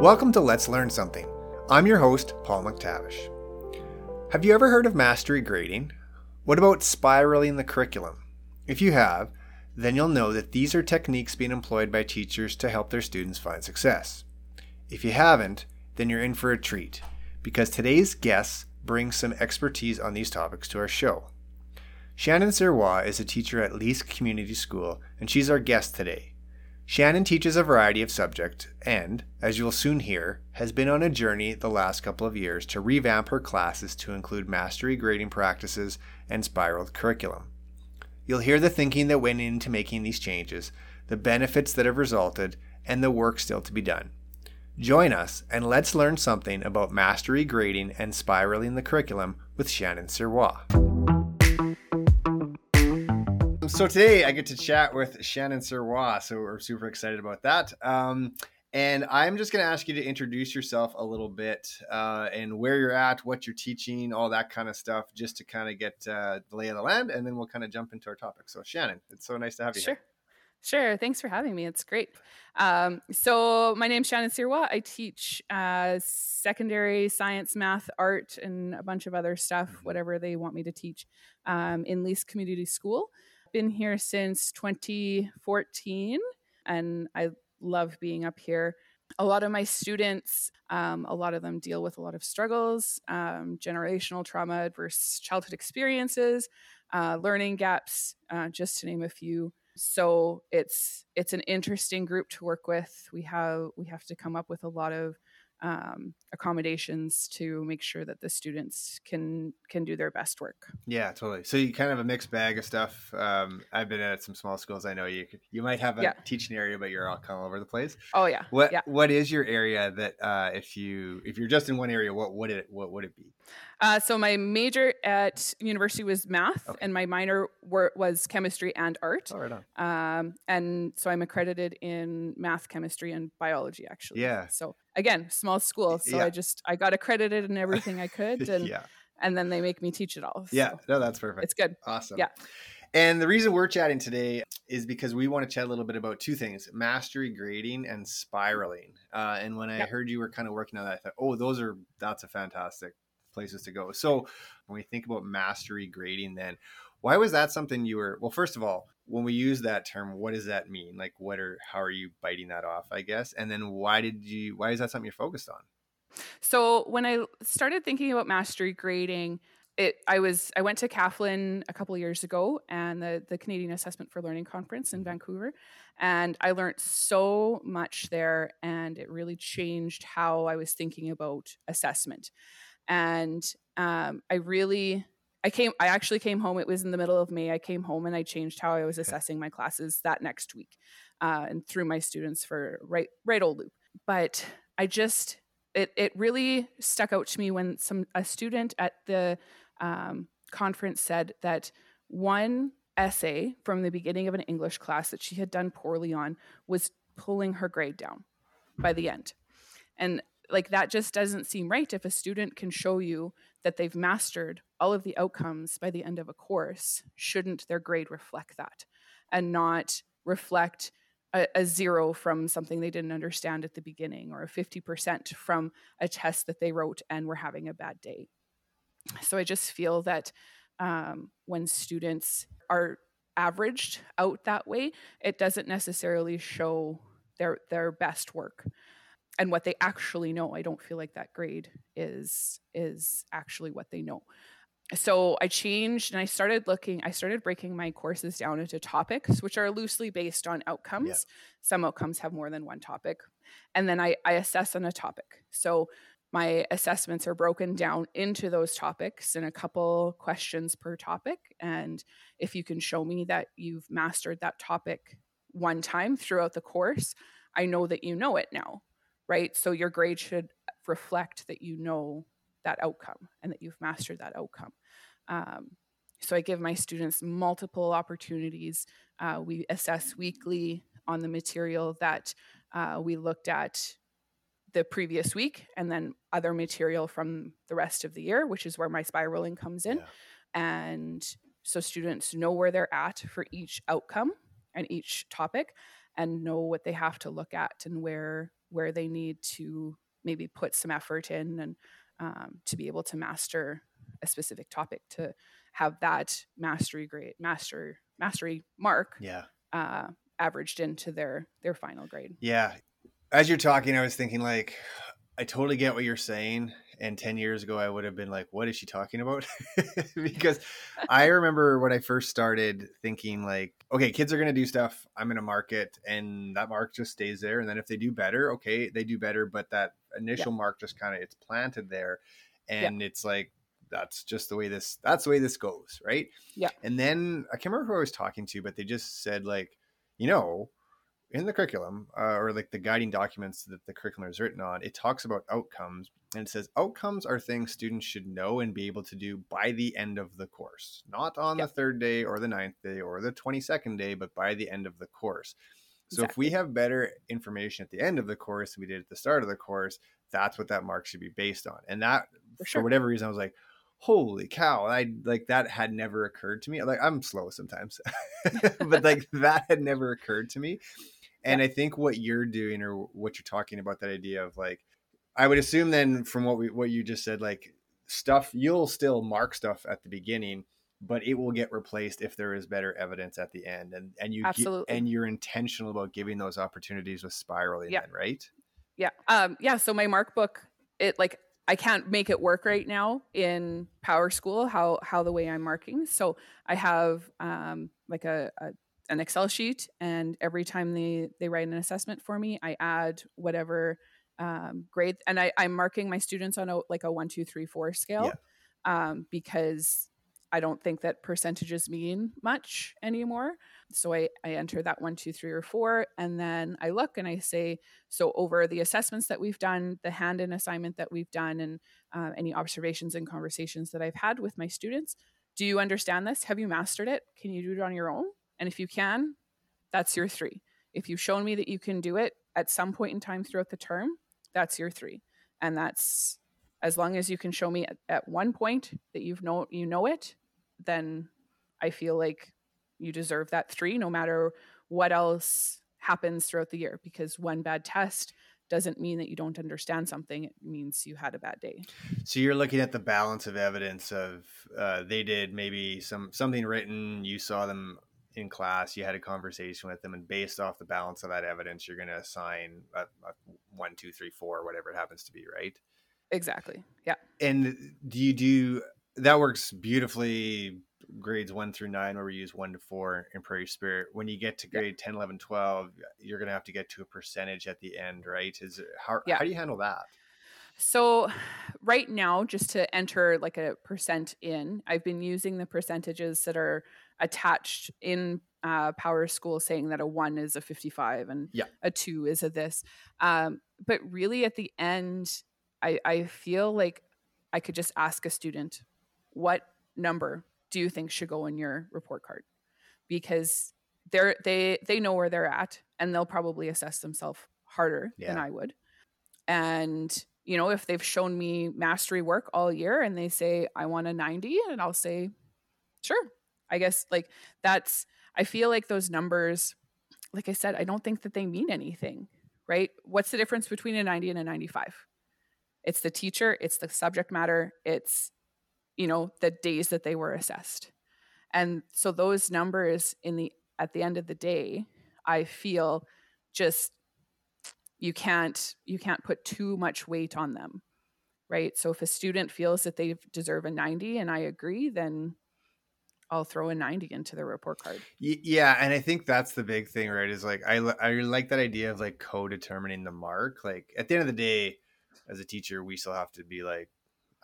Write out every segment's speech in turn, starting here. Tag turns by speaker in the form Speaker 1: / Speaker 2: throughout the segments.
Speaker 1: Welcome to Let's Learn Something. I'm your host, Paul McTavish. Have you ever heard of mastery grading? What about spiraling the curriculum? If you have, then you'll know that these are techniques being employed by teachers to help their students find success. If you haven't, then you're in for a treat, because today's guests bring some expertise on these topics to our show. Shannon Sirois is a teacher at Leask Community School, and she's our guest today. Shannon teaches a variety of subjects and, as you'll soon hear, has been on a journey the last couple of years to revamp her classes to include mastery grading practices and spiraled curriculum. You'll hear the thinking that went into making these changes, the benefits that have resulted, and the work still to be done. Join us and let's learn something about mastery grading and spiraling the curriculum with Shannon Sirois. So today I get to chat with Shannon Sirois. So we're super excited about that. Um, and I'm just going to ask you to introduce yourself a little bit uh, and where you're at, what you're teaching, all that kind of stuff, just to kind of get uh, the lay of the land. And then we'll kind of jump into our topic. So, Shannon, it's so nice to have you
Speaker 2: sure.
Speaker 1: here.
Speaker 2: Sure. Thanks for having me. It's great. Um, so, my name's Shannon Sirois. I teach uh, secondary science, math, art, and a bunch of other stuff, mm-hmm. whatever they want me to teach um, in Leask Community School been here since 2014 and I love being up here. A lot of my students, um, a lot of them deal with a lot of struggles, um, generational trauma, adverse childhood experiences, uh, learning gaps, uh, just to name a few. So it's it's an interesting group to work with. We have we have to come up with a lot of um, accommodations to make sure that the students can can do their best work.
Speaker 1: Yeah, totally. So you kind of a mixed bag of stuff. Um, I've been at some small schools. I know you could, you might have a yeah. teaching area, but you're all kind of all over the place.
Speaker 2: Oh yeah.
Speaker 1: What
Speaker 2: yeah.
Speaker 1: what is your area that uh, if you if you're just in one area, what would it what would it be?
Speaker 2: Uh, so my major at university was math, okay. and my minor were, was chemistry and art.
Speaker 1: Oh, right
Speaker 2: on. Um, and so I'm accredited in math, chemistry, and biology. Actually.
Speaker 1: Yeah.
Speaker 2: So again, small school. So yeah. I just I got accredited in everything I could, and yeah. and then they make me teach it all.
Speaker 1: So yeah. No, that's perfect.
Speaker 2: It's good.
Speaker 1: Awesome.
Speaker 2: Yeah.
Speaker 1: And the reason we're chatting today is because we want to chat a little bit about two things mastery grading and spiraling. Uh, and when I yep. heard you were kind of working on that, I thought, oh, those are, that's a fantastic places to go. So when we think about mastery grading, then why was that something you were, well, first of all, when we use that term, what does that mean? Like, what are, how are you biting that off, I guess? And then why did you, why is that something you're focused on?
Speaker 2: So when I started thinking about mastery grading, it, I was I went to CAFLN a couple years ago and the the Canadian Assessment for Learning conference in mm-hmm. Vancouver, and I learned so much there, and it really changed how I was thinking about assessment and um, I really I came I actually came home. It was in the middle of May. I came home and I changed how I was assessing my classes that next week, uh, and through my students for right right old loop. But I just it it really stuck out to me when some a student at the um, conference said that one essay from the beginning of an English class that she had done poorly on was pulling her grade down by the end. And like that just doesn't seem right if a student can show you that they've mastered all of the outcomes by the end of a course shouldn't their grade reflect that and not reflect a, a, zero from something they didn't understand at the beginning or a 50% from a test that they wrote and were having a bad day so i just feel that um, when students are averaged out that way it doesn't necessarily show their their best work and what they actually know. I don't feel like that grade is is actually what they know. So I changed and I started looking, I started breaking my courses down into topics, which are loosely based on outcomes. Yeah. Some outcomes have more than one topic. And then I, I assess on a topic. So my assessments are broken down into those topics and a couple questions per topic. And if you can show me that you've mastered that topic one time throughout the course, I know that you know it now right? So your grade should reflect that you know that outcome and that you've mastered that outcome. Um, so I give my students multiple opportunities. Uh, we assess weekly on the material that uh, we looked at the previous week and then other material from the rest of the year, which is where my spiraling comes in. Yeah. And so students know where they're at for each outcome and each topic and know what they have to look at and where where they need to maybe put some effort in and um, to be able to master a specific topic to have that mastery grade master mastery mark
Speaker 1: yeah.
Speaker 2: uh, averaged into their their final grade.
Speaker 1: Yeah. As you're talking i was thinking like i totally get what you're saying and 10 years ago i would have been like what is she talking about? Because i remember when i first started thinking like okay kids are going to do stuff i'm going to mark it and that mark just stays there and then if they do better okay they do better but that initial yeah. mark just kind of it's planted there and yeah. it's like that's just the way this that's the way this goes right
Speaker 2: yeah
Speaker 1: and then i can't remember who i was talking to but they just said like you know in the curriculum uh, or like the guiding documents that the curriculum is written on, it talks about outcomes and it says outcomes are things students should know and be able to do by the end of the course, not on yep. the third day or the ninth day or the 22nd day, but by the end of the course. So exactly. if we have better information at the end of the course than we did at the start of the course, that's what that mark should be based on. And that, for, sure. for whatever reason, I was like, holy cow i like that had never occurred to me like i'm slow sometimes but like that had never occurred to me and yeah. I think what you're doing or what you're talking about that idea of like I would assume then from what we what you just said like stuff you'll still mark stuff at the beginning but it will get replaced if there is better evidence at the end and and you
Speaker 2: Absolutely.
Speaker 1: and you're intentional about giving those opportunities with spiraling yeah. then, right
Speaker 2: yeah um yeah so my mark book it like I can't make it work right now in PowerSchool how how the way I'm marking. So I have um, like a, a an Excel sheet, and every time they they write an assessment for me, I add whatever um, grade, and I, I'm marking my students on a like a one, two, three, four scale, yeah. um, because I don't think that percentages mean much anymore. So I, I enter that one, two, three, or four, and then I look and I say, so over the assessments that we've done, the hand in assignment that we've done, and uh, any observations and conversations that I've had with my students, do you understand this? Have you mastered it? Can you do it on your own? And if you can, that's your three. If you've shown me that you can do it at some point in time throughout the term, that's your three. And that's as long as you can show me at, at one point that you've know you know it, then I feel like you deserve that three no matter what else happens throughout the year because one bad test doesn't mean that you don't understand something it means you had a bad day
Speaker 1: so you're looking at the balance of evidence of uh, they did maybe some something written you saw them in class, you had a conversation with them, and based off the balance of that evidence, you're going to assign a, a one, two, three, four, whatever it happens to be, right?
Speaker 2: Exactly. Yeah.
Speaker 1: And do you do that? Works beautifully. Grades one through nine, where we use one to four in Prairie Spirit. When you get to grade yeah. 10, 11, 12, you're going to have to get to a percentage at the end, right? Is how, yeah. how do you handle that?
Speaker 2: So, right now, just to enter like a percent in, I've been using the percentages that are attached in uh, PowerSchool, saying that a one is a 55 and
Speaker 1: yeah.
Speaker 2: a two is a this. Um, but really, at the end, I, I feel like I could just ask a student, what number do you think should go in your report card? Because they're they they know where they're at and they'll probably assess themselves harder yeah. than I would. And you know, if they've shown me mastery work all year and they say, I want a 90, and I'll say, sure. I guess like that's, I feel like those numbers, like I said, I don't think that they mean anything, right? What's the difference between a 90 and a 95? It's the teacher, it's the subject matter, it's, you know, the days that they were assessed. And so those numbers in the, at the end of the day, I feel just you can't you can't put too much weight on them right? So if a student feels that they deserve a 90 and i agree then i'll throw a 90 into the report card.
Speaker 1: Yeah and i think that's the big thing right is like i, I like that idea of like co-determining the mark. Like at the end of the day as a teacher we still have to be like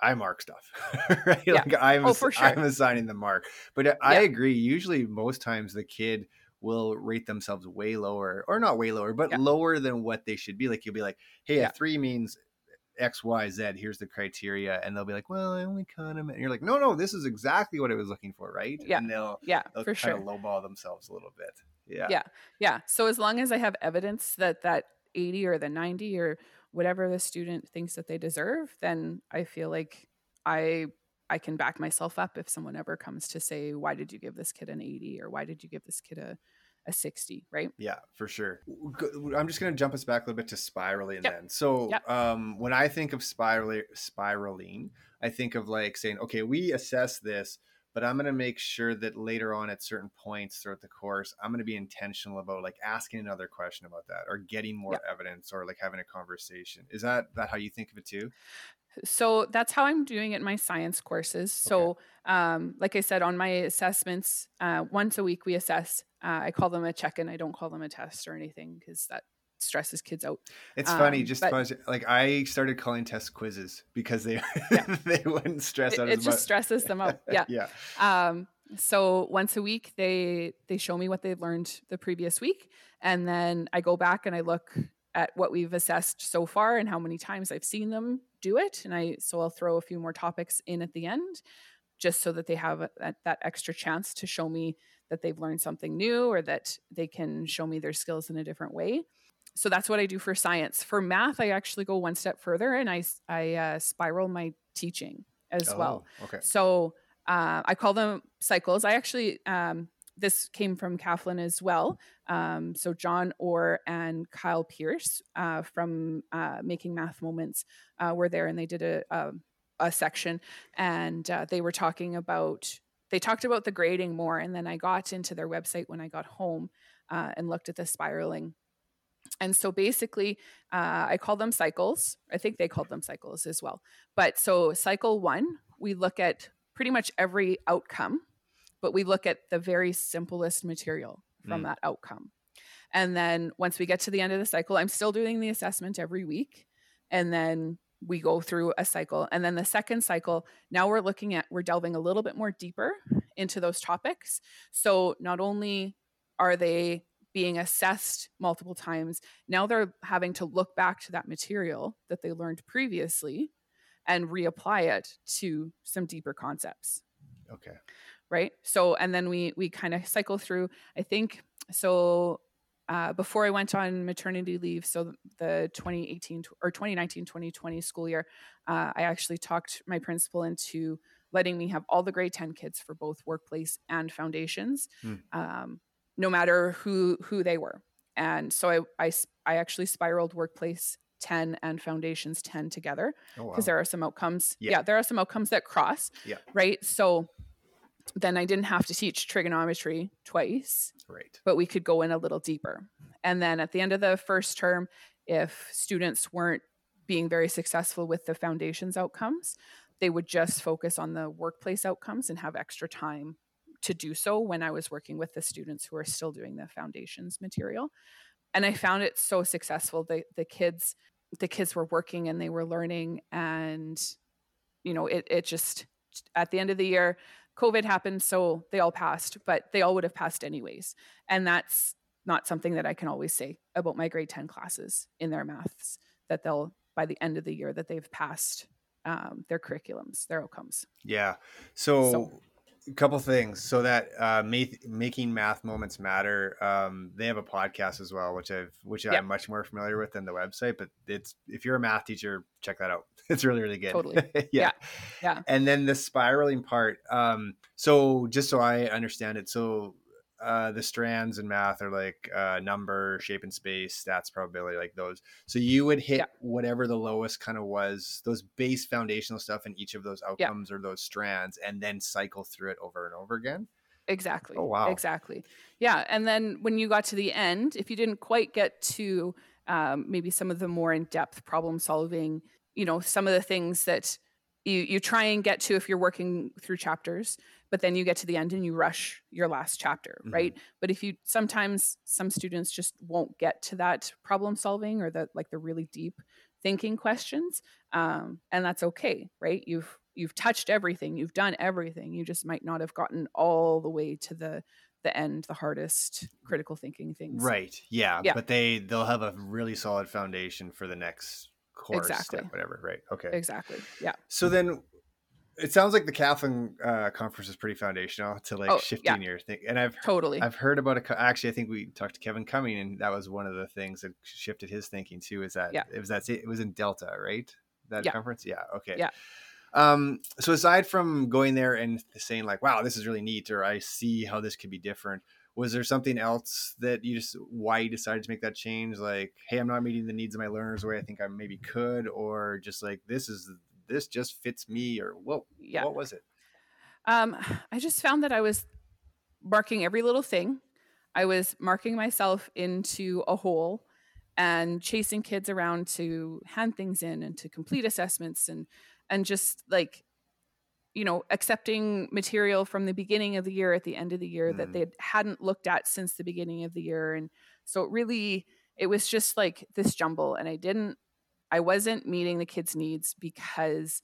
Speaker 1: I mark stuff, right? Yeah. Like I'm, oh, for sure. I'm assigning the mark, but uh, I yeah. agree. Usually, most times the kid will rate themselves way lower or not way lower but yeah. lower than what they should be like you'll be like hey a three means x y z here's the criteria and they'll be like well i only kind of and you're like no no this is exactly what i was looking for right
Speaker 2: yeah
Speaker 1: and they'll
Speaker 2: yeah
Speaker 1: they'll
Speaker 2: for
Speaker 1: kind
Speaker 2: sure
Speaker 1: of lowball themselves a little bit yeah
Speaker 2: yeah yeah so as long as i have evidence that that 80 or the 90 or whatever the student thinks that they deserve then i feel like i I can back myself up if someone ever comes to say, why did you give this kid an 80 or why did you give this kid a, a 60 right
Speaker 1: yeah for sure i'm just going to jump us back a little bit to spiraling
Speaker 2: Yep.
Speaker 1: then so
Speaker 2: Yep.
Speaker 1: um, when i think of spiraling spiraling i think of like saying okay we assess this but i'm going to make sure that later on at certain points throughout the course i'm going to be intentional about like asking another question about that or getting more
Speaker 2: Yep.
Speaker 1: evidence or like having a conversation. Is that that how you think of it too?
Speaker 2: So that's how i'm doing it in my science courses. So um, like i said on my assessments uh, once a week we assess uh, i call them a check-in. I don't call them a test or anything because that stresses kids out.
Speaker 1: It's funny
Speaker 2: Um,
Speaker 1: just
Speaker 2: but-
Speaker 1: like i started calling tests quizzes because they
Speaker 2: Yeah.
Speaker 1: they wouldn't stress
Speaker 2: it,
Speaker 1: out
Speaker 2: it just
Speaker 1: much
Speaker 2: stresses them out. yeah.
Speaker 1: Yeah.
Speaker 2: Um, so once a week they they show me what they've learned the previous week and then i go back and i look at what we've assessed so far and how many times i've seen them do it and i so i'll throw a few more topics in at the end just so that they have a, that, that extra chance to show me that they've learned something new or that they can show me their skills in a different way so that's what i do for science for math i actually go one step further and I uh, spiral my teaching as well
Speaker 1: Oh, okay
Speaker 2: so uh, I call them cycles. I actually, um, this came from CAFLN as well. Um, so Jon Orr and Kyle Pearce uh, from uh, Making Math Moments uh, were there, and they did a a, a section, and uh, they were talking about they talked about the grading more, and then I got into their website when I got home uh, and looked at the spiraling. And so basically, uh, I call them cycles. I think they called them cycles as well. But so cycle one, we look at pretty much every outcome, but we look at the very simplest material from
Speaker 1: Mm.
Speaker 2: that outcome. And then once we get to the end of the cycle, I'm still doing the assessment every week. And then we go through a cycle. And then the second cycle, now we're looking at, we're delving a little bit more deeper into those topics. So not only are they being assessed multiple times, now they're having to look back to that material that they learned previously and reapply it to some deeper concepts.
Speaker 1: Okay.
Speaker 2: Right? So and then we we kind of cycle through. I think so uh, before i went on maternity leave so the 2018 or 2019 2020 school year uh, i actually talked my principal into letting me have all the grade 10 kids for both workplace and foundations.
Speaker 1: Hmm.
Speaker 2: um, no matter who who they were and so I I, I actually spiraled workplace 10 and foundations 10 together
Speaker 1: oh wow.
Speaker 2: because there are some outcomes.
Speaker 1: Yeah.
Speaker 2: Yeah. there are some outcomes that cross.
Speaker 1: Yeah.
Speaker 2: Right. So then I didn't have to teach trigonometry twice,
Speaker 1: right
Speaker 2: but we could go in a little deeper. And then at the end of the first term, if students weren't being very successful with the foundations outcomes, they would just focus on the workplace outcomes and have extra time to do so when I was working with the students who are still doing the foundations material. And I found it so successful. The the kids the kids were working and they were learning and you know it it just at the end of the year covid happened so they all passed but they all would have passed anyways and that's not something that i can always say about my grade 10 classes in their maths that they'll by the end of the year that they've passed um, their curriculums their outcomes
Speaker 1: Yeah. So,
Speaker 2: So-
Speaker 1: a couple things. So that uh, ma- making math moments matter. Um, they have a podcast as well, which I've which
Speaker 2: Yep.
Speaker 1: I'm much more familiar with than the website. But it's if you're a math teacher, check that out. It's really really good.
Speaker 2: Totally.
Speaker 1: yeah.
Speaker 2: Yeah. Yeah.
Speaker 1: And then the spiraling part. Um, so just so I understand it, so uh, the strands in math are like uh, number, shape and space, stats, probability, like those. So you would hit
Speaker 2: Yeah.
Speaker 1: whatever the lowest kind of was, those base foundational stuff in each of those
Speaker 2: Yeah.
Speaker 1: outcomes or those strands, and then cycle through it over and over again.
Speaker 2: Exactly.
Speaker 1: Oh, wow.
Speaker 2: Exactly. Yeah. And then when you got to the end, if you didn't quite get to um, maybe some of the more in depth problem solving, you know, some of the things that you, you try and get to if you're working through chapters, but then you get to the end and you rush your last chapter,
Speaker 1: Mhm.
Speaker 2: right? But if you sometimes some students just won't get to that problem solving or the like the really deep thinking questions, um, and that's okay, right? You've you've touched everything, you've done everything. You just might not have gotten all the way to the the end, the hardest critical thinking things.
Speaker 1: Right. Yeah.
Speaker 2: Yeah.
Speaker 1: But they they'll have a really solid foundation for the next course,
Speaker 2: Exactly.
Speaker 1: whatever. Right. Okay.
Speaker 2: Exactly. Yeah.
Speaker 1: So then it sounds like the CAFLN uh, conference is pretty foundational to like
Speaker 2: Oh,
Speaker 1: shifting your thing. And I've
Speaker 2: Totally.
Speaker 1: I've heard about a co- actually I think we talked to Kevin Cumming and that was one of the things that shifted his thinking too is that
Speaker 2: Yeah.
Speaker 1: it was that it was in Delta, right? That
Speaker 2: Yeah.
Speaker 1: conference? Yeah, okay.
Speaker 2: Yeah.
Speaker 1: Um so aside from going there and saying like wow, this is really neat or I see how this could be different, was there something else that you just why you decided to make that change? Like hey i'm not meeting the needs of my learners the way i think i maybe could or just like this is this just fits me or what yeah. what was it?
Speaker 2: Um i just found that i was marking every little thing. I was marking myself into a hole and chasing kids around to hand things in and to complete assessments and and just like you know, accepting material from the beginning of the year at the end of the year mm. that they hadn't looked at since the beginning of the year. And so it really, it was just like this jumble. And I didn't, I wasn't meeting the kids' needs because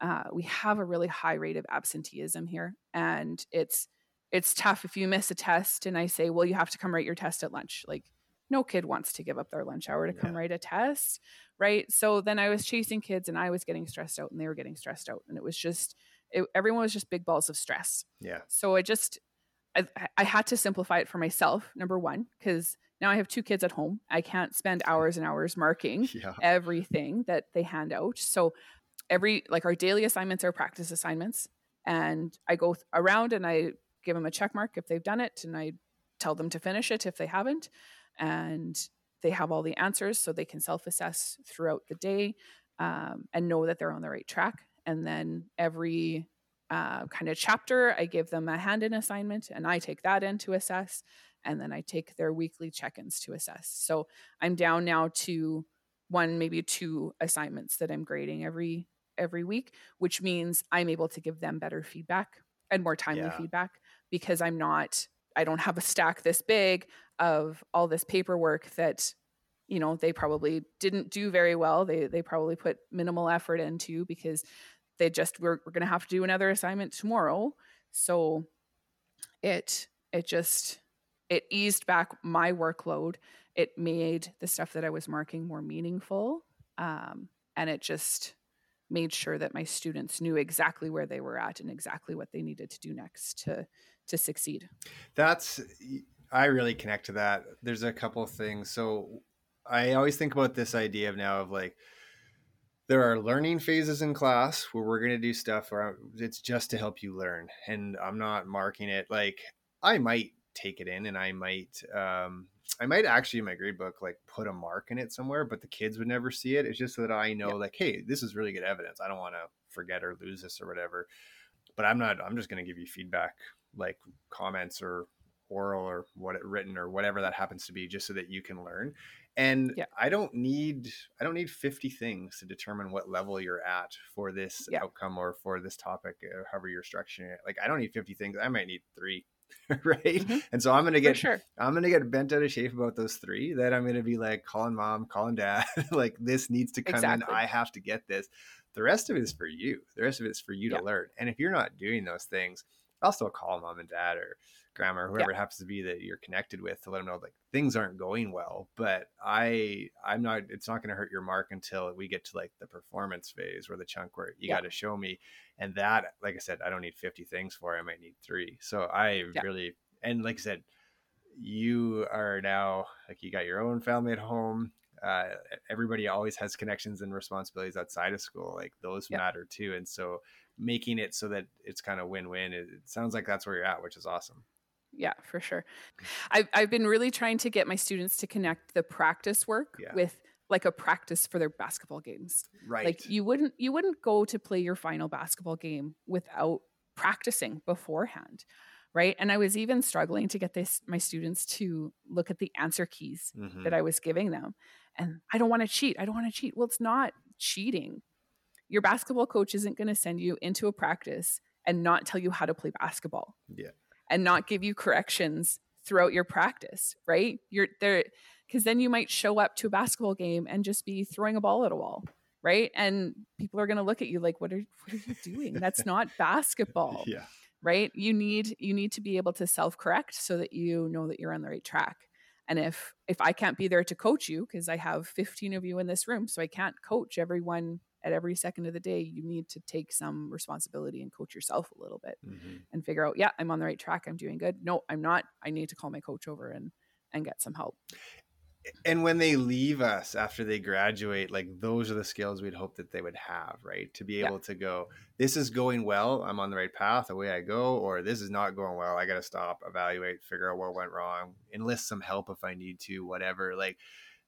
Speaker 2: uh, we have a really high rate of absenteeism here. And it's, it's tough if you miss a test and I say, well, you have to come write your test at lunch. Like, no kid wants to give up their lunch hour to come yeah. write a test. Right. So then I was chasing kids and I was getting stressed out and they were getting stressed out. And it was just, it, everyone was just big balls of stress.
Speaker 1: Yeah.
Speaker 2: So I just, I, I had to simplify it for myself, number one, because now I have two kids at home. I can't spend hours and hours marking yeah. everything that they hand out. So every, like our daily assignments are practice assignments. And I go th- around and I give them a check mark if they've done it. And I tell them to finish it if they haven't. And they have all the answers so they can self assess throughout the day um, and know that they're on the right track and then every uh, kind of chapter, I give them a hand in assignment and I take that in to assess. And then I take their weekly check ins to assess. So I'm down now to one, maybe two assignments that I'm grading every every week, which means I'm able to give them better feedback and more timely yeah. feedback because I'm not I don't have a stack this big of all this paperwork that you know they probably didn't do very well they they probably put minimal effort into because they just we're, we're gonna have to do another assignment tomorrow. So it it just it eased back my workload. It made the stuff that i was marking more meaningful um, and it just made sure that my students knew exactly where they were at and exactly what they needed to do next to to succeed.
Speaker 1: That's i really connect to that. There's a couple of things. So i always think about this idea of now of like there are learning phases in class where we're going to do stuff where it's just to help you learn and i'm not marking it like i might take it in and i might um i might actually in my grade book like put a mark in it somewhere but the kids would never see it. It's just so that i know yeah. like hey this is really good evidence. I don't want to forget or lose this or whatever. But i'm not i'm just going to give you feedback like comments or oral or what it written or whatever that happens to be just so that you can learn and yeah. i don't need i don't need 50 things to determine what level you're at for this yeah. outcome or for this topic or however you're structuring it like i don't need 50 things i might need three right mm-hmm. and so i'm gonna get sure. i'm gonna get bent out of shape about those three that i'm gonna be like calling mom calling dad like this needs to come exactly. in i have to get this the rest of it is for you the rest of it is for you yeah. to learn and if you're not doing those things i'll still call mom and dad or grandma or whoever yeah. it happens to be that you're connected with to let them know like things aren't going well but i i'm not it's not going to hurt your mark until we get to like the performance phase where the chunk where you yeah. got to show me and that like i said i don't need 50 things for i might need three so i yeah. really and like i said you are now like you got your own family at home uh, everybody always has connections and responsibilities outside of school like those matter too and so making it so that it's kind of win-win it sounds like that's where you're at which is awesome
Speaker 2: yeah, for sure. I've, I've been really trying to get my students to connect the practice work yeah. with like a practice for their basketball games.
Speaker 1: Right.
Speaker 2: Like you wouldn't you wouldn't go to play your final basketball game without practicing beforehand. Right. And I was even struggling to get this my students to look at the answer keys mm-hmm. that I was giving them. And I don't want to cheat. I don't want to cheat. Well, it's not cheating. Your basketball coach isn't going to send you into a practice and not tell you how to play basketball.
Speaker 1: Yeah
Speaker 2: and not give you corrections throughout your practice, right? You're there because then you might show up to a basketball game and just be throwing a ball at a wall, right? And people are going to look at you like, "What are what are you doing? That's not basketball."
Speaker 1: Yeah.
Speaker 2: Right? You need you need to be able to self-correct so that you know that you're on the right track. And if if I can't be there to coach you because I have 15 of you in this room, so I can't coach everyone at every second of the day, you need to take some responsibility and coach yourself a little bit mm-hmm. and figure out, yeah, I'm on the right track. I'm doing good. No, I'm not. I need to call my coach over and and get some help.
Speaker 1: and when they leave us after they graduate like those are the skills we'd hope that they would have right to be able yeah. to go this is going well i'm on the right path away i go or this is not going well i gotta stop evaluate figure out what went wrong enlist some help if i need to whatever like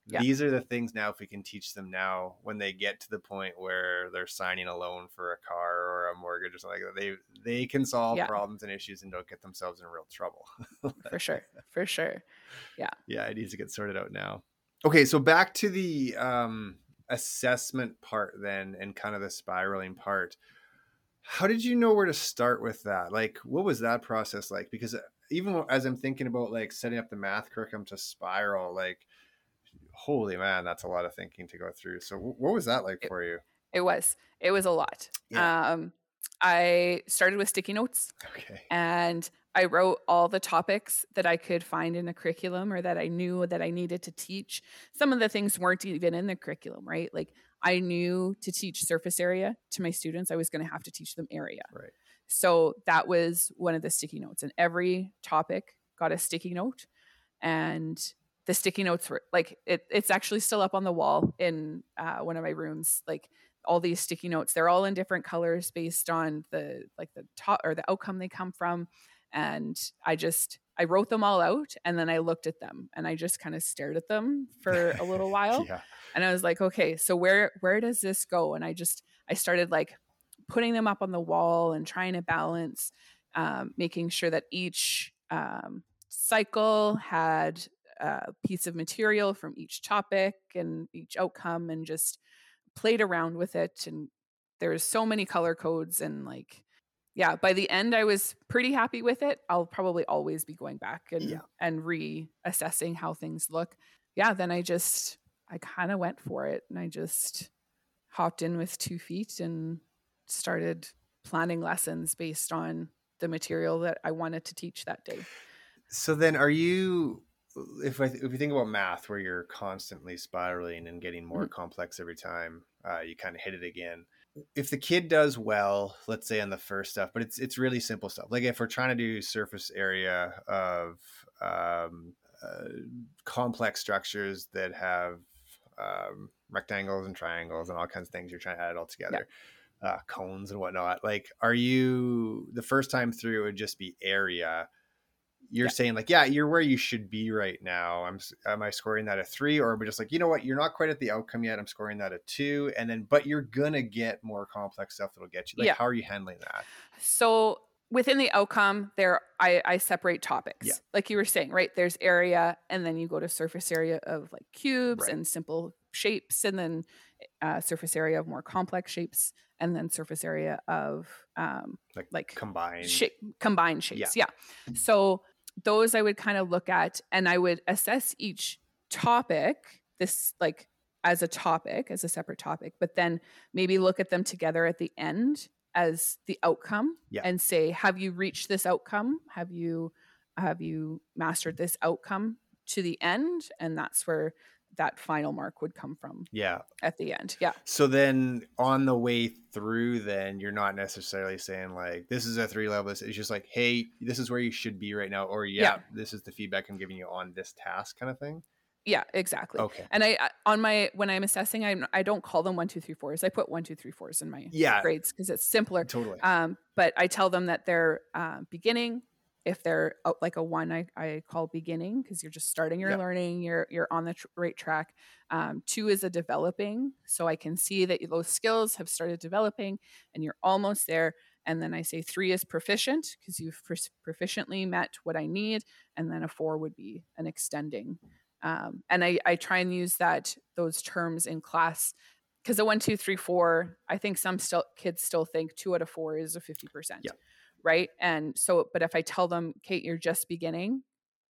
Speaker 1: yeah. these are the things now if we can teach them now when they get to the point where they're signing a loan for a car or a mortgage or something like that they they can solve yeah. problems and issues and don't get themselves in real trouble.
Speaker 2: For sure for sure. Yeah.
Speaker 1: Yeah it needs to get sorted out now. Okay so back to the um assessment part then and kind of the spiraling part. How did you know where to start with that? Like what was that process like? Because uh, even as i'm thinking about like setting up the math curriculum to spiral like holy man, that's a lot of thinking to go through. So what was that like
Speaker 2: it,
Speaker 1: for you?
Speaker 2: It was. It was a lot. Yeah. Um, I started with sticky notes.
Speaker 1: Okay.
Speaker 2: And I wrote all the topics that I could find in the curriculum or that I knew that I needed to teach. Some of the things weren't even in the curriculum, right? Like I knew to teach surface area to my students, I was going to have to teach them area.
Speaker 1: Right.
Speaker 2: So that was one of the sticky notes. And every topic got a sticky note. And the sticky notes were like it, it's actually still up on the wall in uh, one of my rooms like all these sticky notes they're all in different colors based on the like the top or the outcome they come from. And i just i wrote them all out and then i looked at them and i just kind of stared at them for a little while. Yeah. and i was like okay so where where does this go? And i just i started like putting them up on the wall and trying to balance um, making sure that each um, cycle had a piece of material from each topic and each outcome and just played around with it and there's so many color codes and like yeah by the end i was pretty happy with it. I'll probably always be going back and yeah. and reassessing how things look. Yeah then i just i kind of went for it and i just hopped in with two feet and started planning lessons based on the material that i wanted to teach that day.
Speaker 1: So then are you if I, if you think about math, where you're constantly spiraling and getting more mm-hmm. complex every time uh, you kind of hit it again. If the kid does well, let's say on the first stuff, but it's it's really simple stuff. Like if we're trying to do surface area of um, uh, complex structures that have um, rectangles and triangles and all kinds of things, you're trying to add it all together. Yeah. Uh, cones and whatnot. Like, are you the first time through? It would just be area you're yeah. saying like, yeah, you're where you should be right now. I'm am I scoring that a three, or am I just like, you know what, you're not quite at the outcome yet. I'm scoring that a two, and then but you're gonna get more complex stuff that'll get you. Like, yeah. how are you handling that?
Speaker 2: So within the outcome, there I, I separate topics.
Speaker 1: Yeah.
Speaker 2: Like you were saying, right? There's area, and then you go to surface area of like cubes right. and simple shapes, and then uh, surface area of more complex shapes, and then surface area of um,
Speaker 1: like, like combined
Speaker 2: shape, combined shapes. Yeah. yeah. So those I would kind of look at and I would assess each topic, this like as a topic, as a separate topic, but then maybe look at them together at the end as the outcome
Speaker 1: yeah.
Speaker 2: and say, have you reached this outcome? Have you have you mastered this outcome to the end? And that's where that final mark would come from.
Speaker 1: Yeah.
Speaker 2: At the end. Yeah.
Speaker 1: So then on the way through, then you're not necessarily saying like, this is a three level. It's just like, hey, this is where you should be right now. Or yeah, yeah. this is the feedback I'm giving you on this task kind of thing.
Speaker 2: Yeah, exactly.
Speaker 1: Okay.
Speaker 2: And I on my when I'm assessing, I I don't call them one two three fours. I put one two three fours in my
Speaker 1: yeah.
Speaker 2: grades because it's simpler.
Speaker 1: Totally.
Speaker 2: Um, but I tell them that they're uh, beginning, if they're uh, like a one I, I call beginning because you're just starting your yep. learning you're you're on the tr- right track. Um, two is a developing so i can see that those skills have started developing and you're almost there and then i say three is proficient because you've proficiently met what i need and then a four would be an extending. Um, and I, I try and use that those terms in class because a one two three four i think some still kids still think two out of four is a 50%
Speaker 1: yeah
Speaker 2: right? And so but if i tell them kate you're just beginning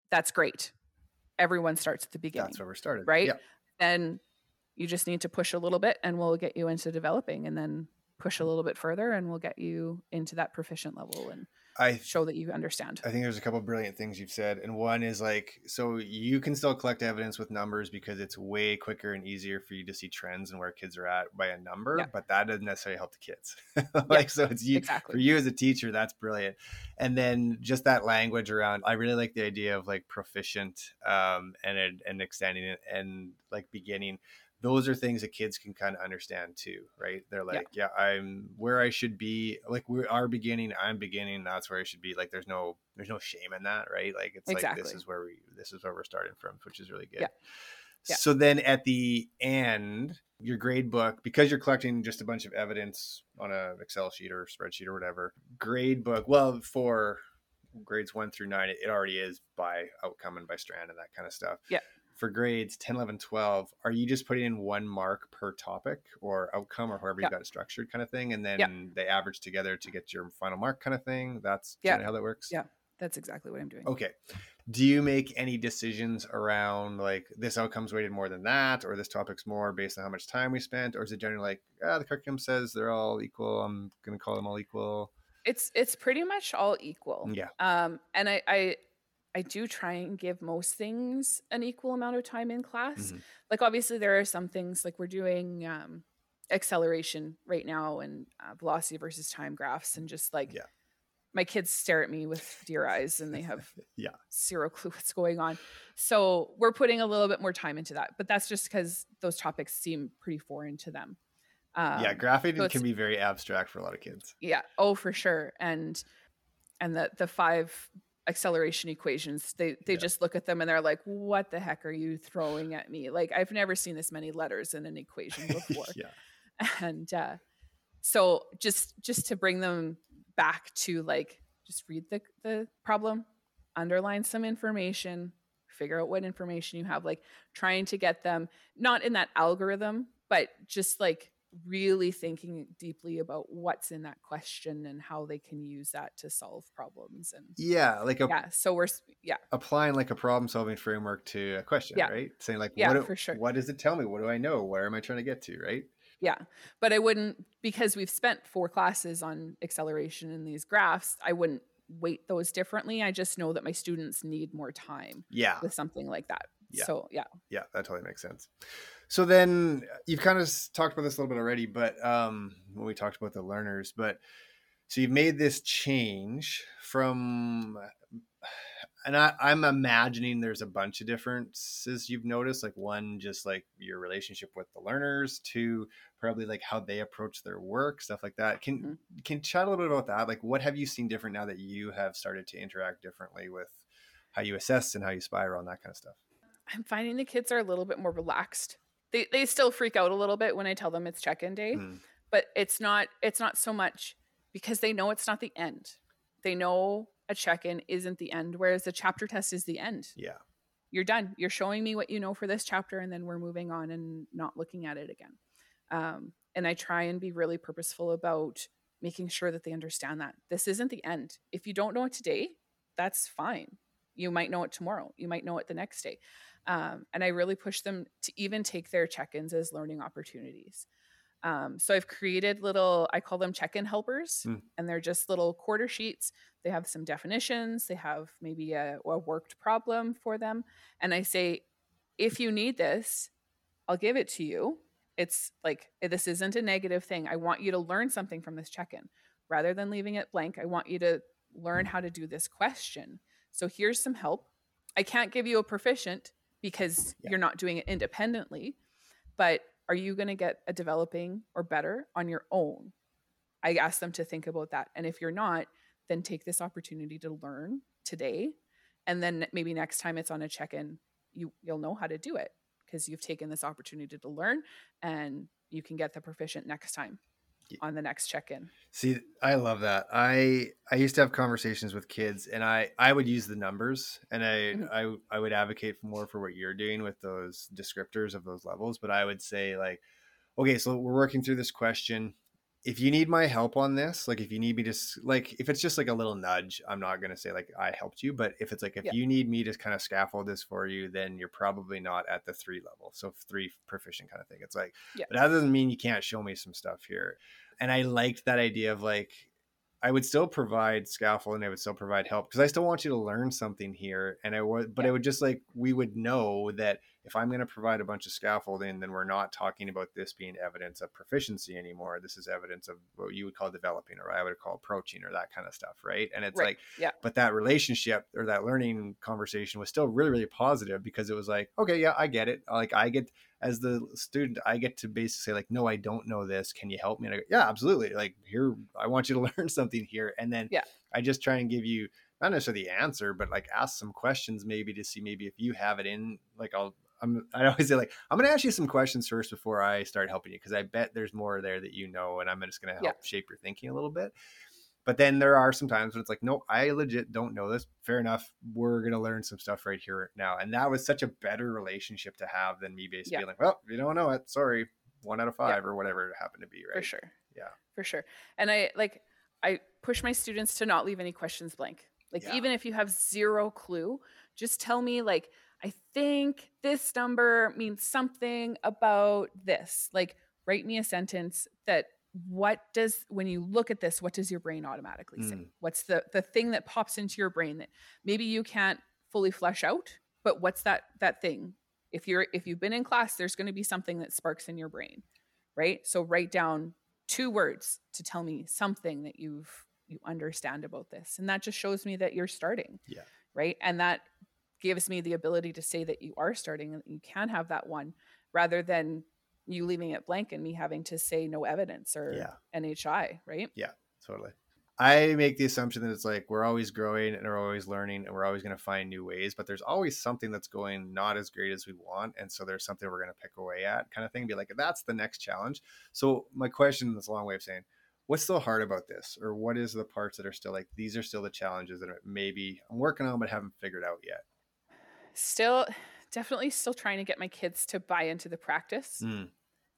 Speaker 2: that's great. Everyone starts at the beginning
Speaker 1: that's where we're started.
Speaker 2: right?
Speaker 1: Yeah.
Speaker 2: and you just need to push a little bit and we'll get you into developing and then push a little bit further and we'll get you into that proficient level and
Speaker 1: I
Speaker 2: show that you understand.
Speaker 1: I think there's a couple brilliant things you've said, and one is like, so you can still collect evidence with numbers because it's way quicker and easier for you to see trends and where kids are at by a number,
Speaker 2: Yeah.
Speaker 1: but that doesn't necessarily help the kids. like, so it's you
Speaker 2: exactly.
Speaker 1: for you as a teacher, that's brilliant. And then just that language around, I really like the idea of like proficient, um, and and extending it and like beginning those are things that kids can kind of understand too, right? They're like, yeah, I'm where I should be. Like we are beginning, I'm beginning. That's where I should be. Like there's no there's no shame in that, right? Like it's like this is where we this is where we're starting from, which is really good.
Speaker 2: Yeah. Yeah.
Speaker 1: So then at the end, your grade book, because you're collecting just a bunch of evidence on a Excel sheet or spreadsheet or whatever, grade book, well, for grades one through nine, it already is by outcome and by strand and that kind of stuff.
Speaker 2: Yeah.
Speaker 1: For grades 10, 11, 12, are you just putting in one mark per topic or outcome or however
Speaker 2: Yeah.
Speaker 1: you got it structured kind of thing? And then they average together to get your final mark kind of thing? That's
Speaker 2: Yeah.
Speaker 1: kind of how that works?
Speaker 2: Yeah. That's exactly what I'm doing.
Speaker 1: Okay. Do you make any decisions around like this outcome's weighted more than that, or this topic's more based on how much time we spent, or is it generally like ah, the curriculum says they're all equal? I'm gonna call them all equal.
Speaker 2: It's it's pretty much all equal.
Speaker 1: Yeah.
Speaker 2: Um, and I, I I do try and give most things an equal amount of time in class.
Speaker 1: Mhm.
Speaker 2: Like obviously there are some things like we're doing um, acceleration right now and uh, velocity versus time graphs and just like
Speaker 1: Yeah.
Speaker 2: my kids stare at me with deer eyes and they have
Speaker 1: Yeah.
Speaker 2: zero clue what's going on. So we're putting a little bit more time into that, but that's just because those topics seem pretty foreign to them. Um,
Speaker 1: yeah, graphing
Speaker 2: so
Speaker 1: can be very abstract for a lot of kids.
Speaker 2: yeah. Oh, for sure. And and the the five acceleration equations, they they
Speaker 1: Yeah.
Speaker 2: just look at them and they're like, "What the heck are you throwing at me? Like I've never seen this many letters in an equation before."
Speaker 1: yeah.
Speaker 2: and uh, so just just to bring them back to like just read the the problem, underline some information, figure out what information you have, like trying to get them not in that algorithm, but just like really thinking deeply about what's in that question and how they can use that to solve problems and
Speaker 1: Yeah, like a,
Speaker 2: yeah so we're yeah
Speaker 1: applying like a problem solving framework to a question,
Speaker 2: Yeah.
Speaker 1: right? Saying like,
Speaker 2: Yeah,
Speaker 1: what, do-
Speaker 2: for sure.
Speaker 1: what does it tell me? What do I know? Where am I trying to get to? Right?
Speaker 2: Yeah. But I wouldn't, because we've spent four classes on acceleration in these graphs, I wouldn't weight those differently. I just know that my students need more time
Speaker 1: Yeah.
Speaker 2: with something like that.
Speaker 1: Yeah.
Speaker 2: So, yeah.
Speaker 1: Yeah, that totally makes sense. So then you've kind of talked about this a little bit already, but um, when we talked about the learners, but so you've made this change from, and I, I'm imagining there's a bunch of differences you've noticed. Like one, just like your relationship with the learners. Two, probably like how they approach their work, stuff like that. Can
Speaker 2: Mhm.
Speaker 1: can chat a little bit about that? Like, what have you seen different now that you have started to interact differently with how you assess and how you spiral and that kind of stuff?
Speaker 2: I'm finding the kids are a little bit more relaxed. They, they still freak out a little bit when I tell them it's check in day.
Speaker 1: Mm.
Speaker 2: but it's not it's not so much because they know it's not the end. They know a check-in isn't the end whereas the chapter test is the end.
Speaker 1: Yeah.
Speaker 2: you're done. You're showing me what you know for this chapter and then we're moving on and not looking at it again. Um, and i try and be really purposeful about making sure that they understand that this isn't the end. If you don't know it today that's fine. You might know it tomorrow. You might know it the next day um, and i really push them to even take their check-ins as learning opportunities um, so I've created little, I call them check-in helpers,
Speaker 1: Hmm.
Speaker 2: and they're just little quarter sheets. They have some definitions. They have maybe a, a worked problem for them, and I say, if you need this, I'll give it to you. It's like this isn't a negative thing. I want you to learn something from this check-in, rather than leaving it blank. I want you to learn how to do this question. So here's some help. I can't give you a proficient because
Speaker 1: Yeah.
Speaker 2: you're not doing it independently, but are you going to get a developing or better on your own? I ask them to think about that. And if you're not, then take this opportunity to learn today. And then maybe next time it's on a check in, you, you'll know how to do it because you've taken this opportunity to learn and you can get the proficient next time. On the next check in.
Speaker 1: See, I love that. I I used to have conversations with kids, and I I would use the numbers, and I
Speaker 2: Mhm.
Speaker 1: I I would advocate more for what you're doing with those descriptors of those levels. But I would say like, okay, so we're working through this question. If you need my help on this, like if you need me to like if it's just like a little nudge, I'm not gonna say like I helped you, but if it's like if
Speaker 2: Yeah.
Speaker 1: you need me to kind of scaffold this for you, then you're probably not at the three level, so three proficient kind of thing. It's like,
Speaker 2: Yeah.
Speaker 1: but that doesn't mean you can't show me some stuff here. And I liked that idea of like I would still provide scaffolding, I would still provide help because I still want you to learn something here. And I would, but
Speaker 2: Yeah.
Speaker 1: it would just like we would know that if I'm going to provide a bunch of scaffolding, then we're not talking about this being evidence of proficiency anymore. This is evidence of what you would call developing, or I would call approaching, or that kind of stuff, right? And it's
Speaker 2: Right.
Speaker 1: like,
Speaker 2: Yeah.
Speaker 1: But that relationship or that learning conversation was still really, really positive because it was like, okay, yeah, I get it. Like I get as the student, I get to basically say like, no, I don't know this. Can you help me? And I go, yeah, absolutely. Like here, I want you to learn something here, and then
Speaker 2: Yeah.
Speaker 1: I just try and give you not necessarily the answer, but like ask some questions maybe to see maybe if you have it in. Like I'll, I'm, I always say like I'm gonna ask you some questions first before I start helping you because I bet there's more there that you know, and I'm just gonna help
Speaker 2: Yeah.
Speaker 1: shape your thinking a little bit. But then there are some times when it's like, no, I legit don't know this. Fair enough. We're gonna learn some stuff right here now, and that was such a better relationship to have than me basically
Speaker 2: Yeah.
Speaker 1: being like, well, you don't know it. Sorry, one out of five or whatever it happened to be. Right?
Speaker 2: for sure
Speaker 1: Yeah.
Speaker 2: for sure and i like i push my students to not leave any questions blank like
Speaker 1: Yeah.
Speaker 2: even if you have zero clue just tell me like i think this number means something about this like write me a sentence that what does when you look at this what does your brain automatically say?
Speaker 1: Mm.
Speaker 2: what's the the thing that pops into your brain that maybe you can't fully flesh out but what's that that thing? If you're if you've been in class there's going to be something that sparks in your brain right? So write down two words to tell me something that you've you understand about this. And that just shows me that you're starting
Speaker 1: Yeah.
Speaker 2: right? And that gives me the ability to say that you are starting and that you can have that one rather than you leaving it blank and me having to say no evidence or
Speaker 1: Yeah.
Speaker 2: nhi right Yeah,
Speaker 1: totally. I make the assumption that it's like we're always growing and we're always learning and we're always going to find new ways, but there's always something that's going not as great as we want. And so there's something we're going to pick away at kind of thing. Be like, that's the next challenge. So my question, is a long way of saying, what's still hard about this? Or what is the parts that are still like, these are still the challenges that maybe I'm working on, but haven't figured out yet?
Speaker 2: still definitely still trying to get my kids to buy into the practice
Speaker 1: Mm,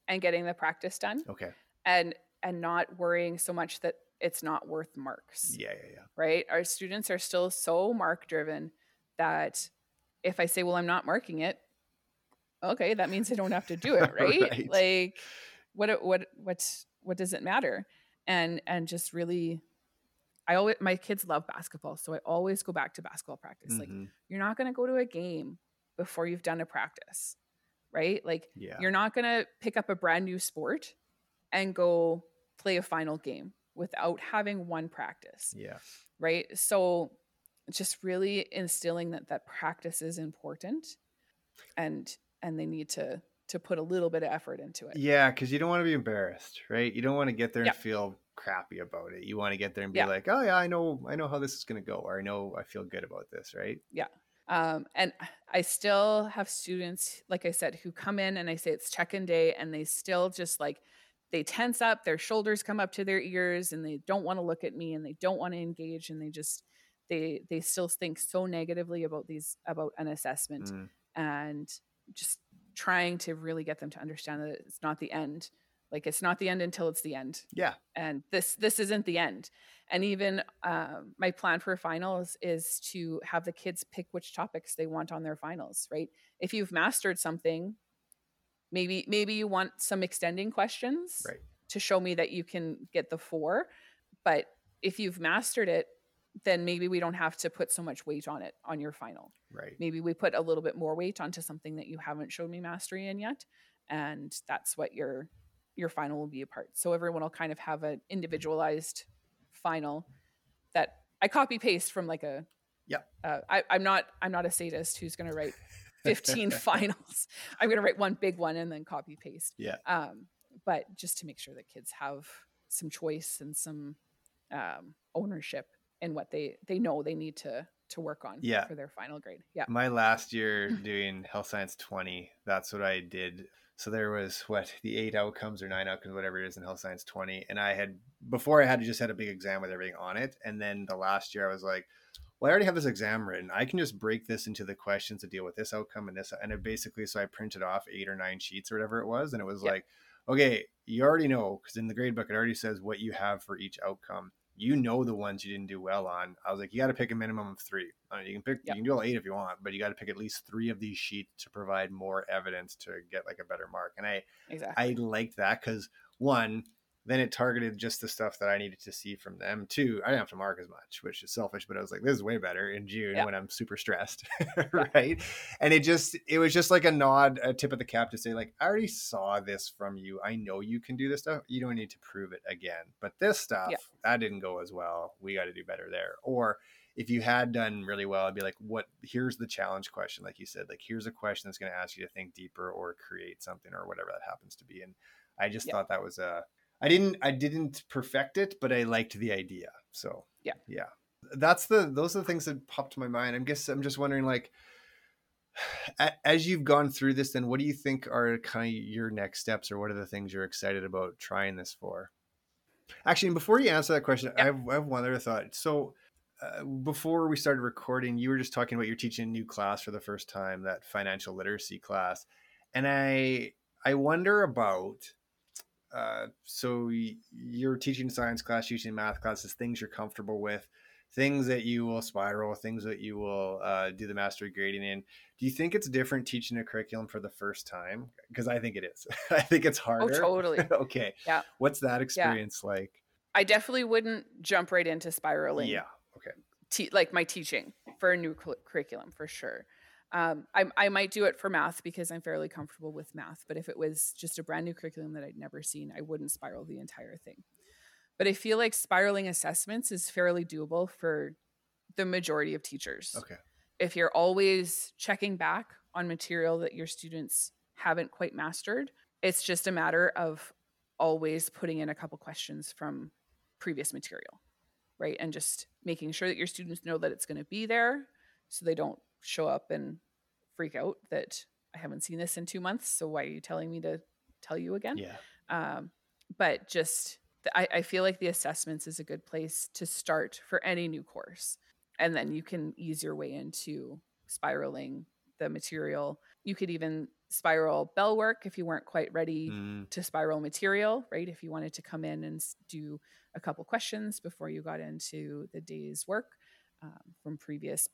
Speaker 2: and getting the practice done
Speaker 1: okay.
Speaker 2: and and not worrying so much that it's not worth marks
Speaker 1: Yeah. Yeah. Yeah.
Speaker 2: right? Our students are still so mark driven that if I say, well, I'm not marking it, okay, that means I don't have to do it, right?
Speaker 1: Right.
Speaker 2: Like what what what what does it matter? And and just really I always my kids love basketball, so I always go back to basketball practice. Like
Speaker 1: Mhm.
Speaker 2: you're not going to go to a game before you've done a practice, right? Like
Speaker 1: yeah.
Speaker 2: you're not going to pick up a brand new sport and go play a final game without having one practice
Speaker 1: Yeah.
Speaker 2: right so just really instilling that that practice is important and and they need to to put a little bit of effort into it
Speaker 1: Yeah, because you don't want to be embarrassed, right? You don't want to get there
Speaker 2: Yeah.
Speaker 1: and feel crappy about it. You want to get there and be
Speaker 2: Yeah.
Speaker 1: like, "Oh yeah, I know, I know how this is going to go," or "I know, I feel good about this," right?
Speaker 2: Um, and i still have students like i said who come in and i say it's check-in day and they still just like they tense up their shoulders come up to their ears and they don't want to look at me and they don't want to engage and they just they they still think so negatively about these about an assessment
Speaker 1: Mm,
Speaker 2: and just trying to really get them to understand that it's not the end like it's not the end until it's the end.
Speaker 1: Yeah,
Speaker 2: and this this isn't the end. And even um, my plan for finals is to have the kids pick which topics they want on their finals right? If you've mastered something maybe maybe you want some extending questions
Speaker 1: right.
Speaker 2: to show me that you can get the four. But if you've mastered it then maybe we don't have to put so much weight on it on your final.
Speaker 1: Right.
Speaker 2: maybe we put a little bit more weight onto something that you haven't showed me mastery in yet and that's what your your final will be a part. so everyone will kind of have an individualized final that i copy paste from like a
Speaker 1: yeah.
Speaker 2: uh, I, i'm not i'm not a sadist who's going to write 15 finals i'm going to write one big one and then copy paste
Speaker 1: Yeah.
Speaker 2: um, but just to make sure that kids have some choice and some um, ownership in what they they know they need to to work on
Speaker 1: Yeah.
Speaker 2: for their final grade yeah
Speaker 1: My last year doing health science 20, that's what I did. So there was what the eight outcomes or nine outcomes, whatever it is in health science 20. And I had, before I had to just had a big exam with everything on it. And then the last year I was like, well, I already have this exam written. I can just break this into the questions to deal with this outcome and this. And it basically, so I printed off eight or nine sheets or whatever it was. And it was like, okay, you already know because in the grade book it already says what you have for each outcome. You know the ones you didn't do well on. I was like, you got to pick a minimum of three. I mean, you can pick, yep. you can do all eight if you want, but you got to pick at least three of these sheets to provide more evidence to get like a better mark. And I, exactly. I liked that because one, then it targeted just the stuff that I needed to see from them too. I didn't have to mark as much, which is selfish, but I was like, this is way better in June yeah. when I'm super stressed. right. And it just, it was just like a nod, a tip of the cap to say, like, I already saw this from you. I know you can do this stuff. You don't need to prove it again. But this stuff, yeah. that didn't go as well. We got to do better there. Or if you had done really well, I'd be like, what, here's the challenge question. Like you said, like, here's a question that's going to ask you to think deeper or create something or whatever that happens to be. And I just yeah. thought that was a, I didn't I didn't perfect it, but I liked the idea. So
Speaker 2: yeah,
Speaker 1: yeah, that's the those are the things that popped to my mind. I'm guess I'm just wondering like as you've gone through this, then what do you think are kind of your next steps, or what are the things you're excited about trying this for? Actually, before you answer that question, yeah. I, have, I, have, one other thought. So. Uh, before we started recording, you were just talking about you're teaching a new class for the first time, that financial literacy class, and I I wonder about uh, so you're teaching science class, using math classes, things you're comfortable with, things that you will spiral, things that you will uh, do the mastery grading in. Do you think it's different teaching a curriculum for the first time? Because I think it is. I think it's oh, harder.
Speaker 2: Oh, totally.
Speaker 1: okay. Yeah. What's that experience yeah. like?
Speaker 2: I definitely wouldn't jump right into spiraling.
Speaker 1: Yeah. Okay.
Speaker 2: Te- like my teaching for a new curriculum for sure. Um, I, I might do it for math because I'm fairly comfortable with math. But if it was just a brand new curriculum that I'd never seen, I wouldn't spiral the entire thing. But I feel like spiraling assessments is fairly doable for the majority of teachers.
Speaker 1: Okay.
Speaker 2: If you're always checking back on material that your students haven't quite mastered, it's just a matter of always putting in a couple questions from previous material, right? And just making sure that your students know that it's going to be there so they don't show up and freak out that I haven't seen this in two months. So why are you telling me to tell you again?
Speaker 1: Yeah.
Speaker 2: Um, but just I, I feel like the assessments is a good place to start for any new course, and then you can ease your way into spiraling the material. You could even spiral bell work if you weren't quite ready mm. to spiral material, right? If you wanted to come in and do a couple questions before you got into the day's work um, from previous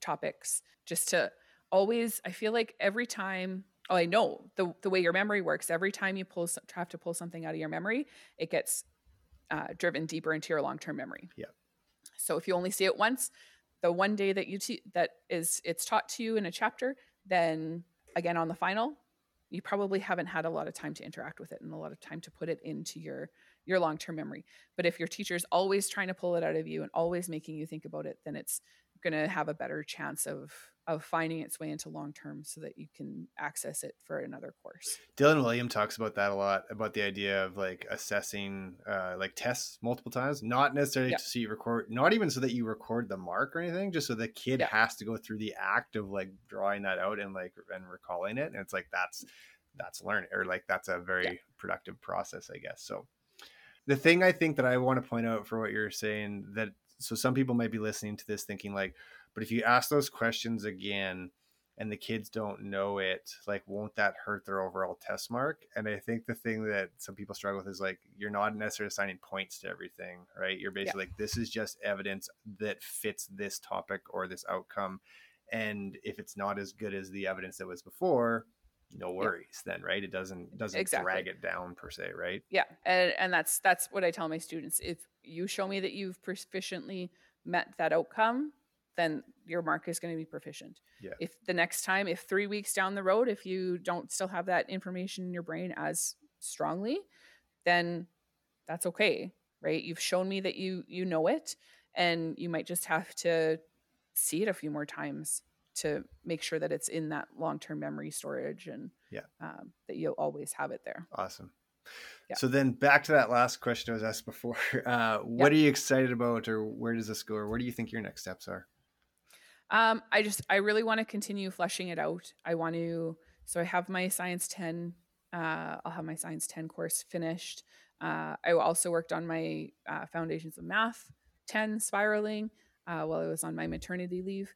Speaker 2: topics just to always i feel like every time oh i know the, the way your memory works every time you pull have to pull something out of your memory it gets uh, driven deeper into your long-term memory.
Speaker 1: Yeah.
Speaker 2: So if you only see it once the one day that you te- that is it's taught to you in a chapter then again on the final you probably haven't had a lot of time to interact with it and a lot of time to put it into your your long-term memory. But if your teacher's always trying to pull it out of you and always making you think about it then it's going to have a better chance of of finding its way into long term so that you can access it for another course.
Speaker 1: Dylan Wiliam talks about that a lot about the idea of like assessing uh, like tests multiple times, not necessarily yeah. to see you record, not even so that you record the mark or anything, just so the kid yeah. has to go through the act of like drawing that out and like and recalling it. And it's like that's that's learning or like that's a very yeah. productive process, I guess. So the thing I think that I want to point out for what you're saying that so some people might be listening to this thinking like but if you ask those questions again and the kids don't know it like won't that hurt their overall test mark and i think the thing that some people struggle with is like you're not necessarily assigning points to everything right you're basically yeah. like this is just evidence that fits this topic or this outcome and if it's not as good as the evidence that was before no worries yeah. then right it doesn't doesn't exactly. drag it down per se right
Speaker 2: yeah and and that's that's what i tell my students if you show me that you've proficiently met that outcome then your mark is going to be proficient.
Speaker 1: Yeah.
Speaker 2: if the next time if three weeks down the road if you don't still have that information in your brain as strongly then that's okay right? You've shown me that you you know it and you might just have to see it a few more times to make sure that it's in that long-term memory storage and
Speaker 1: yeah.
Speaker 2: um, that you'll always have it there.
Speaker 1: Awesome yeah. so then back to that last question i was asked before uh, what yeah. are you excited about or where does this go or where do you think your next steps are
Speaker 2: um, i just i really want to continue fleshing it out i want to so i have my science 10 uh, i'll have my science 10 course finished uh, i also worked on my uh, foundations of math 10 spiraling uh, while i was on my maternity leave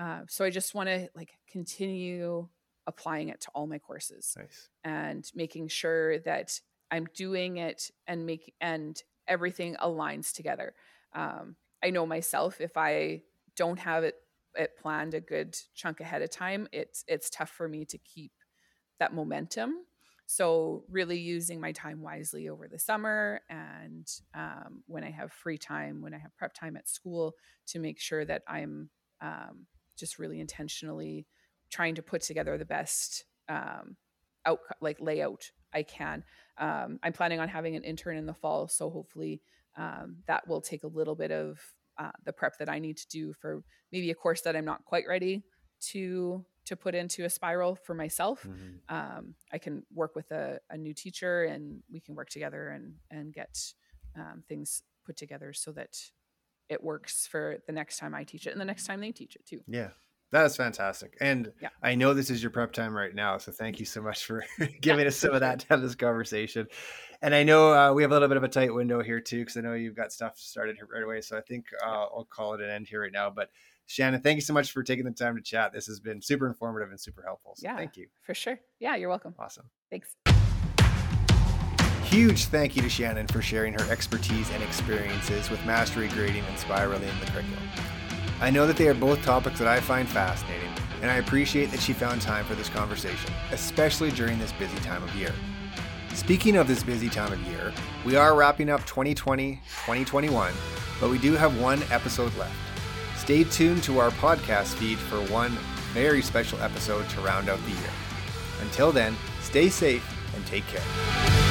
Speaker 2: uh, so I just want to like continue applying it to all my courses
Speaker 1: nice.
Speaker 2: and making sure that I'm doing it and make and everything aligns together. Um, I know myself if I don't have it it planned a good chunk ahead of time, it's it's tough for me to keep that momentum. So really using my time wisely over the summer and um, when I have free time, when I have prep time at school, to make sure that I'm um, just really intentionally trying to put together the best um, out like layout I can. Um, I'm planning on having an intern in the fall, so hopefully um, that will take a little bit of uh, the prep that I need to do for maybe a course that I'm not quite ready to to put into a spiral for myself. Mm-hmm. Um, I can work with a, a, new teacher, and we can work together and and get um, things put together so that it works for the next time I teach it and the next time they teach it too.
Speaker 1: Yeah. That is fantastic. And yeah. I know this is your prep time right now. So thank you so much for giving yeah. us some of that to have this conversation. And I know uh, we have a little bit of a tight window here too, because I know you've got stuff started right away. So I think uh, I'll call it an end here right now. But Shannon, thank you so much for taking the time to chat. This has been super informative and super helpful. So
Speaker 2: yeah,
Speaker 1: thank you.
Speaker 2: For sure. Yeah, you're welcome.
Speaker 1: Awesome.
Speaker 2: Thanks.
Speaker 1: Huge thank you to Shannon for sharing her expertise and experiences with mastery grading and spiraling in the curriculum. I know that they are both topics that I find fascinating, and I appreciate that she found time for this conversation, especially during this busy time of year. Speaking of this busy time of year, we are wrapping up 2020 2021, but we do have one episode left. Stay tuned to our podcast feed for one very special episode to round out the year. Until then, stay safe and take care.